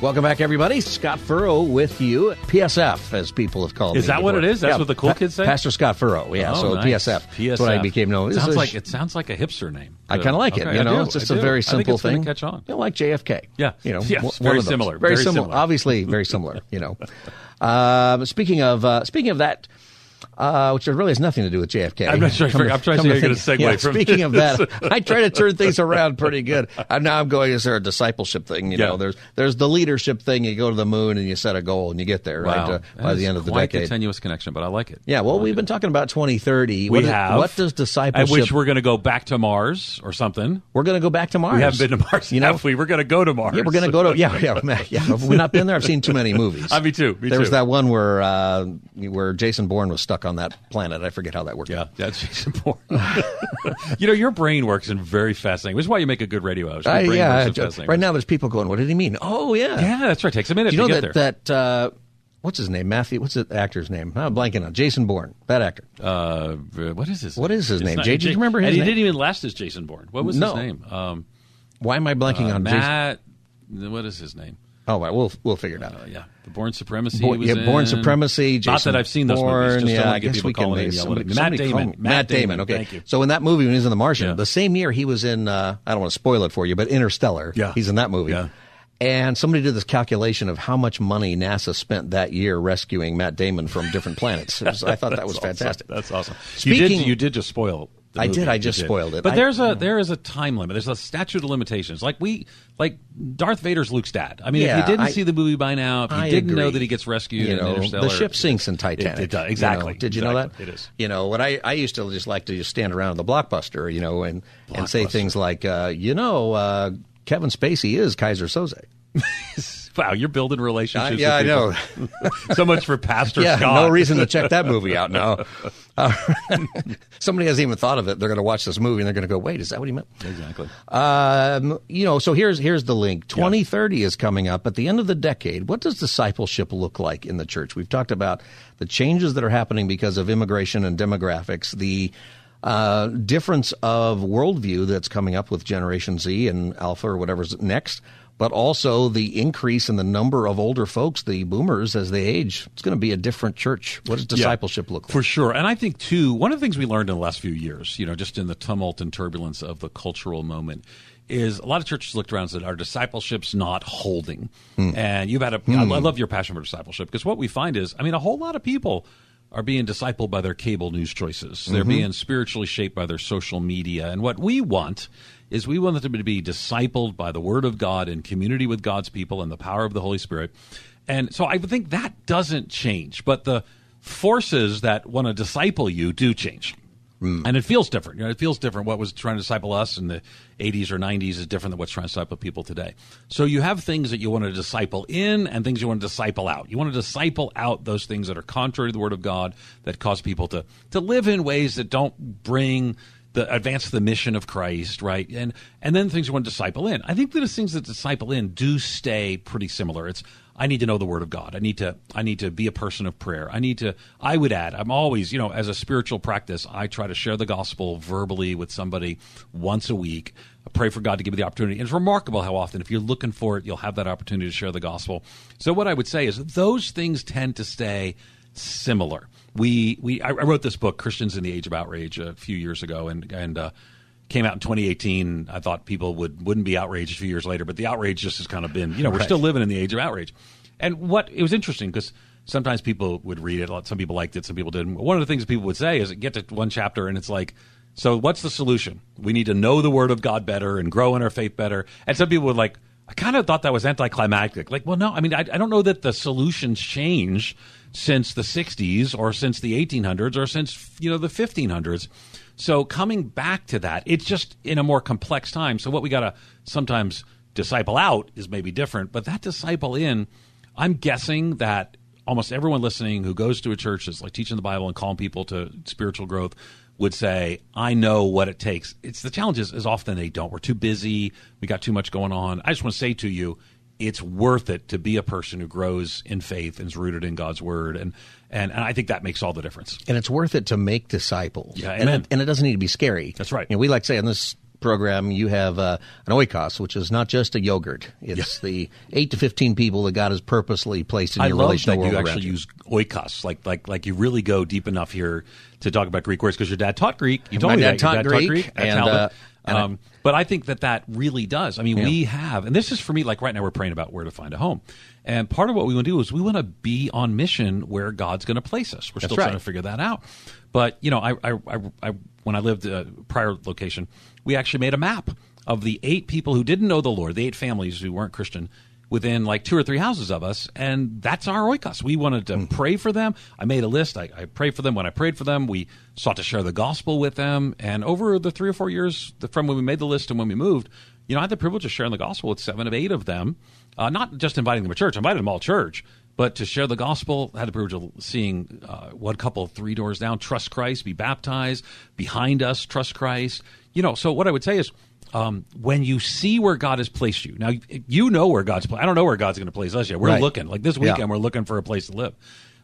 Welcome back, everybody. Scott Furrow with you. PSF, as people have called Is that what it is? That's Yeah, what the cool Pa- kids say? Pastor Scott Furrow. Yeah, Oh, so nice. PSF. That's what I became known. Sounds It's a- like it sounds like a hipster name. I kind of like it. You I know, do, it's just a very simple thing. Catch on. You know, like JFK. Yeah. you know, Yes, one very similar, Very, very similar. similar. Obviously, very similar. You know. Um, speaking of uh, speaking of that. Uh, which really has nothing to do with JFK. I'm not sure- I'm trying to see you're segue yeah, from Speaking of that, I try to turn things around pretty good. And now I'm going. Is there a discipleship thing? You Yeah. know, there's there's the leadership thing. You go to the moon and you set a goal and you get there Wow. right uh, by the end of the quite decade. a tenuous connection, but I like it. Yeah, well, we've been talking about 2030. We what is- have. What does At discipleship? which we're going to go back to Mars or something. we're going to go back to Mars. We haven't been to Mars, You know, we? We're going to go to Mars. Yeah, we're going to go to yeah, yeah, yeah. Have we not been there? I've seen too many movies. Ah, me too, me there was that one where uh, where Jason Bourne was stuck on that planet. I forget how that worked. Yeah, out. that's Jason Bourne. you know, your brain works in very fascinating. Which is why you make a good radio host. Your I- brain yeah. works I right now, there's people going. What did he mean? Oh, yeah. Yeah, that's right. Takes a minute Do you to know get that there. that uh, what's his name? Matthew. What's the actor's name? I'm blanking on Jason Bourne. That actor. uh, what is his? What is his It's name? not- Jay, you remember his And he name? didn't even last as Jason Bourne. What was No. his name? Um, Why am I blanking uh, on Jason? Matt. What is his name? Oh, well, we'll we'll figure it out. Uh, yeah, the Bourne Supremacy. Born- he was yeah, Born in. Supremacy. Not that I've seen those Bourne, movies. Just yeah, I guess people we can in somebody, at me. Matt somebody Damon. me- Matt Damon. Okay. Thank you. So in that movie, when he's in The Martian, Yeah. the same year he was in. Uh, I don't want to spoil it for you, but Interstellar. Yeah. He's in that movie. Yeah. And somebody did this calculation of how much money NASA spent that year rescuing Matt Damon from different planets. Was- I thought that was awesome. fantastic. That's awesome. you Speaking- did. You did just spoil. I did, I just did. spoiled it. But I- there's a there is a time limit. There's a statute of limitations. Like we like Darth Vader's Luke's dad. I mean, Yeah, if you didn't I- see the movie by now, if you I didn't know that he gets rescued, You know, the ship sinks in Titanic. It, it does you know. exactly. Did you know that? It is. You know, what I, I used to just like to just stand around the blockbuster, you know, and, and say things like, uh, you know, uh, Kevin Spacey is Keyser Söze. Wow, you're building relationships. yeah, I know. so much for Pastor yeah, Scott. no reason to check that movie out now. Uh, somebody hasn't even thought of it. They're going to watch this movie and they're going to go, "Wait, is that what he meant?" Exactly. Um, you know, so here's here's the link. 2030 is coming up. At the end of the decade, what does discipleship look like in the church? We've talked about the changes that are happening because of immigration and demographics. The uh, difference of worldview that's coming up with Generation Z and Alpha or whatever's next, but also the increase in the number of older folks, the boomers, as they age. It's going to be a different church. What does discipleship look like? For sure. And I think, too, one of the things we learned in the last few years, you know, just in the tumult and turbulence of the cultural moment, is a lot of churches looked around and said, our discipleship's not holding. Hmm. And you've had a, I love your passion for discipleship because what we find is, I mean, a whole lot of people are being discipled by their cable news choices. They're Mm-hmm. being spiritually shaped by their social media. And what we want is we want them to be discipled by the Word of God in community with God's people and the power of the Holy Spirit. And so I think that doesn't change, but the forces that want to disciple you do change. Hmm. And it feels different. You know, it feels different. What was trying to disciple us in the 80s or 90s is different than what's trying to disciple people today. So you have things that you want to disciple in and things you want to disciple out. You want to disciple out those things that are contrary to the Word of God that cause people to, to live in ways that don't bring the advance the mission of Christ, right? And and then things you want to disciple in. I think that the things that disciple in do stay pretty similar. It's I need to know the Word of God. I need to I need to be a person of prayer. I need to. I would add. I'm always, you know, as a spiritual practice, I try to share the gospel verbally with somebody once a week. I pray for God to give me the opportunity. And it's remarkable how often, if you're looking for it, you'll have that opportunity to share the gospel. So what I would say is those things tend to stay similar. We we I wrote this book, Christians in the Age of Outrage, a few years ago, and and. Uh, came out in 2018. I thought people would wouldn't be outraged a few years later, but the outrage just has kind of been, you know, we're right. still living in the age of outrage. And what it was interesting because sometimes people would read it. Some people liked it, some people didn't. One of the things people would say is, get to one chapter and it's like, so what's the solution? We need to know the Word of God better and grow in our faith better. And some people would like, I kind of thought that was anticlimactic. Like, well, no, I mean, I, I don't know that the solutions change since the 60s or since the 1800s or since, you know, the 1500s. So coming back to that, it's just in a more complex time. So what we got to sometimes disciple out is maybe different, but that disciple in, I'm guessing that almost everyone listening who goes to a church that's like teaching the Bible and calling people to spiritual growth would say, I know what it takes. It's the challenges is, often they don't. We're too busy. We got too much going on. I just want to say to you, it's worth it to be a person who grows in faith and is rooted in God's word. And, and, and I think that makes all the difference. And it's worth it to make disciples. Yeah, and it, and it, doesn't need to be scary. That's right. You know, we like to say on this program, you have uh, an oikos, which is not just a yogurt. It's yeah. the eight to fifteen people that God has purposely placed in I your relational world. Love that you actually you. use oikos, like like like you really go deep enough here to talk about Greek words because your dad taught Greek. You told My me dad that. taught dad Greek, taught Greek and, uh, um, I, but I think that that really does. I mean, yeah. we have, and this is for me. Like right now, we're praying about where to find a home, and part of what we want to do is we want to be on mission where God's going to place us. We're That's still right. trying to figure that out. But you know, I, I, I, I when I lived uh, prior location, we actually made a map of the eight people who didn't know the Lord, the eight families who weren't Christian, within like two or three houses of us, and that's our oikos. We wanted to mm. pray for them. I made a list. I, I, prayed for them. When I prayed for them, we sought to share the gospel with them. And over the three or four years from when we made the list and when we moved, you know, I had the privilege of sharing the gospel with seven of eight of them. Uh, not just inviting them to church, I invited them all to church, but to share the gospel, I had the privilege of seeing uh, one couple three doors down trust Christ, be baptized. Behind us, trust Christ. You know, so what I would say is um, when you see where God has placed you, now you know where God's placed. I don't know where God's going to place us yet. We're right. looking. Like this weekend, yeah. we're looking for a place to live.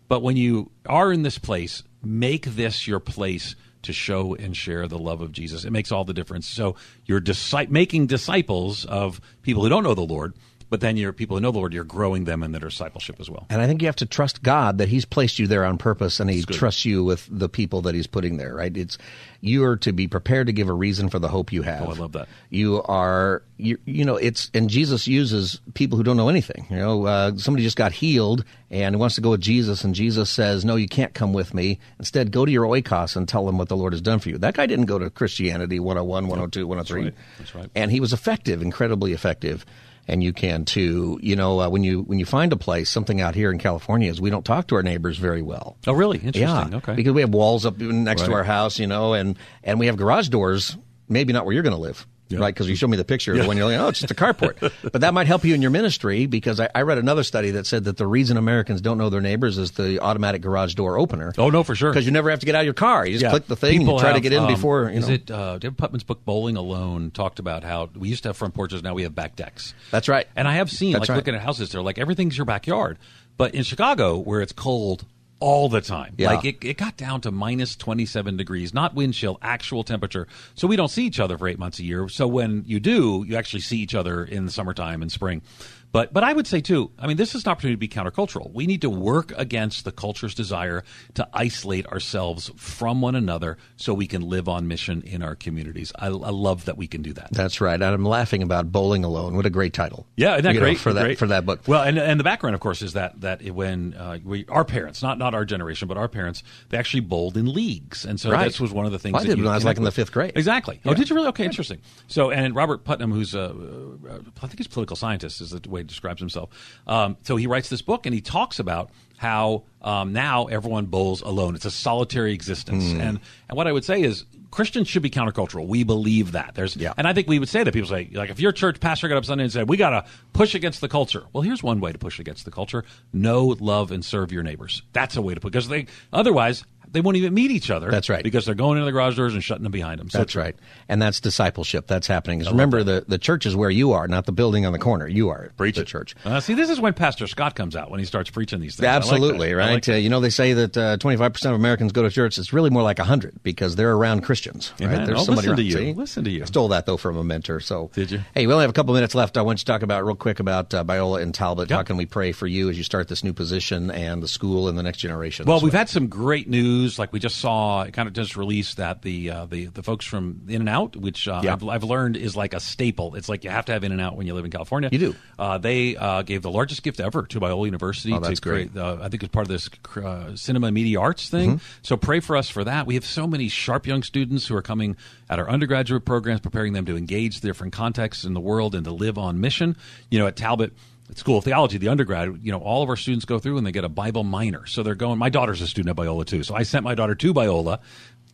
But when you are in this place, make this your place to show and share the love of Jesus. It makes all the difference. So you're disi- making disciples of people who don't know the Lord but then you're people who know the Lord, you're growing them in their discipleship as well. And I think you have to trust God that He's placed you there on purpose, and He trusts you with the people that He's putting there. Right? It's you are to be prepared to give a reason for the hope you have. Oh, I love that. You are, you, you know, it's and Jesus uses people who don't know anything. You know, uh, somebody just got healed and wants to go with Jesus, and Jesus says, "No, you can't come with me. Instead, go to your oikos and tell them what the Lord has done for you." That guy didn't go to Christianity 101, 102, 103. That's right. That's right. And he was effective, incredibly effective and you can too. You know, uh, when you when you find a place, something out here in California is we don't talk to our neighbors very well. Oh, really? Interesting. Yeah, okay. Because we have walls up next right. to our house, you know, and and we have garage doors. Maybe not where you're going to live. Yeah. Right, because you showed me the picture of yeah. the one you're like, oh, it's just a carport. but that might help you in your ministry because I, I, read another study that said that the reason Americans don't know their neighbors is the automatic garage door opener. Oh no, for sure. Because you never have to get out of your car. You just yeah. click the thing People and try have, to get in um, before. You is know. it uh, David Putnam's book Bowling Alone talked about how we used to have front porches, now we have back decks. That's right. And I have seen That's like right. looking at houses, they're like everything's your backyard. But in Chicago, where it's cold all the time. Yeah. Like it, it got down to minus 27 degrees, not wind chill, actual temperature. So we don't see each other for eight months a year. So when you do, you actually see each other in the summertime and spring. But but I would say too, I mean, this is an opportunity to be countercultural. We need to work against the culture's desire to isolate ourselves from one another so we can live on mission in our communities. I, I love that we can do that. That's right. I'm laughing about Bowling Alone. What a great title. Yeah, isn't that You know, great for that Great. for that book? Well, and and the background, of course, is that that when uh, we our parents, not not our generation, but our parents, they actually bowled in leagues, and so Right. this was one of the things. Well, I did when I was, like, in the fifth grade. Exactly. Oh, did you really? Okay, interesting. So, and Robert Putnam, who's a, uh, I think he's a political scientist, is the way describes himself. Um, so he writes this book, and he talks about how um, now everyone bowls alone. It's a solitary existence, Hmm. and and what I would say is. Christians should be countercultural. We believe that. There's, Yeah. and I think we would say that people say, like, if your church pastor got up Sunday and said, "We got to push against the culture," well, here's one way to push against the culture: know, love, and serve your neighbors. That's a way to put because they otherwise they won't even meet each other. That's right. because they're going into the garage doors and shutting them behind them. So That's right. And that's discipleship. That's happening. 'Cause remember, the, the church is where you are, not the building on the corner. You are Preach the it. church. Uh, see, this is when Pastor Scott comes out when he starts preaching these things. I like. Absolutely, right? like uh, you know, they say that uh, 25% of Americans go to church. It's really more like 100 because they're around Christians. Right? Amen. There's Oh, somebody listen to you. See? Listen to you. I stole that, though, from a mentor. So Did you? Hey, we only have a couple minutes left. I want you to talk about real quick about uh, Biola and Talbot. How can we pray for you as you start this new position and the school and the next generation? Well, we've had some great news. Like we just saw, it kind of just released that the uh, the the folks from In-N-Out, which uh, Yeah. I've, I've learned is like a staple. It's like you have to have In-N-Out when you live in California. You do. Uh, they uh, gave the largest gift ever to Biola University. Oh, that's to create, great. Uh, I think it's part of this uh, cinema media arts thing. Mm-hmm. So pray for us for that. We have so many sharp young students who are coming at our undergraduate programs, preparing them to engage the different contexts in the world and to live on mission. You know, at Talbot. At School of Theology, the undergrad, you know, all of our students go through and they get a Bible minor. So they're going. My daughter's a student at Biola too, so I sent my daughter to Biola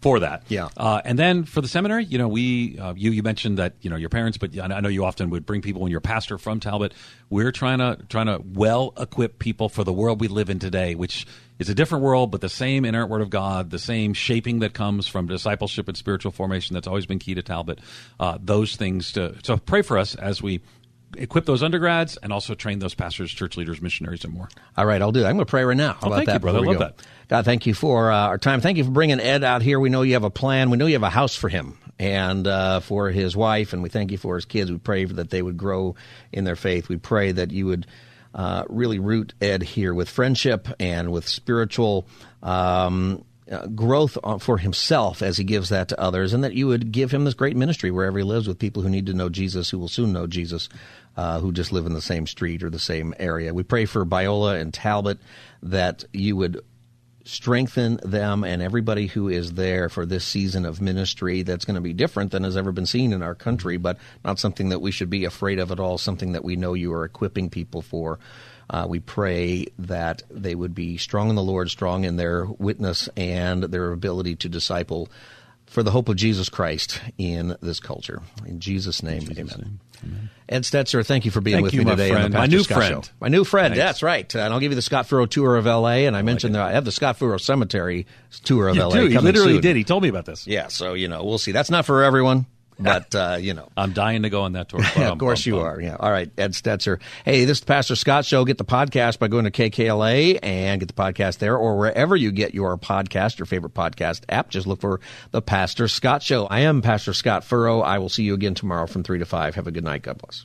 for that. Yeah. Uh, and then for the seminary, you know, we uh, you you mentioned that you know your parents, but I know you often would bring people when you're pastor from Talbot. We're trying to trying to well equip people for the world we live in today, which is a different world, but the same inerrant word of God, the same shaping that comes from discipleship and spiritual formation that's always been key to Talbot. Uh, those things to so pray for us as we equip those undergrads and also train those pastors, church leaders, missionaries, and more. All right, I'll do that. I'm going to pray right now. How Oh, about thank that? you, brother. I love go? that. God, thank you for uh, our time. Thank you for bringing Ed out here. We know you have a plan. We know you have a house for him and uh, for his wife, and we thank you for his kids. We pray that they would grow in their faith. We pray that you would uh, really root Ed here with friendship and with spiritual. Um, uh, growth uh, for himself as he gives that to others, and that you would give him this great ministry wherever he lives with people who need to know Jesus, who will soon know Jesus, uh, who just live in the same street or the same area. We pray for Biola and Talbot that you would strengthen them and everybody who is there for this season of ministry that's going to be different than has ever been seen in our country, but not something that we should be afraid of at all, something that we know you are equipping people for. Uh, we pray that they would be strong in the Lord, strong in their witness and their ability to disciple for the hope of Jesus Christ in this culture. In Jesus' name, amen. Ed Stetzer, thank you for being Thank with you, me today on friend. the My new Scott friend. Show. My new friend, Thanks. that's right. And I'll give you the Scott Furrow tour of L.A. And I, mentioned that I have the Scott Furrow Cemetery tour of You L.A. do. He literally soon. did. He told me about this. Yeah, so you know, we'll see. That's not for everyone, but uh, you know. I'm dying to go on that tour. Yeah, of course you are. Yeah. All right, Ed Stetzer. Hey, this is the Pastor Scott Show. Get the podcast by going to KKLA and get the podcast there or wherever you get your podcast, your favorite podcast app. Just look for the Pastor Scott Show. I am Pastor Scott Furrow. I will see you again tomorrow from 3 to 5. Have a good night. God bless.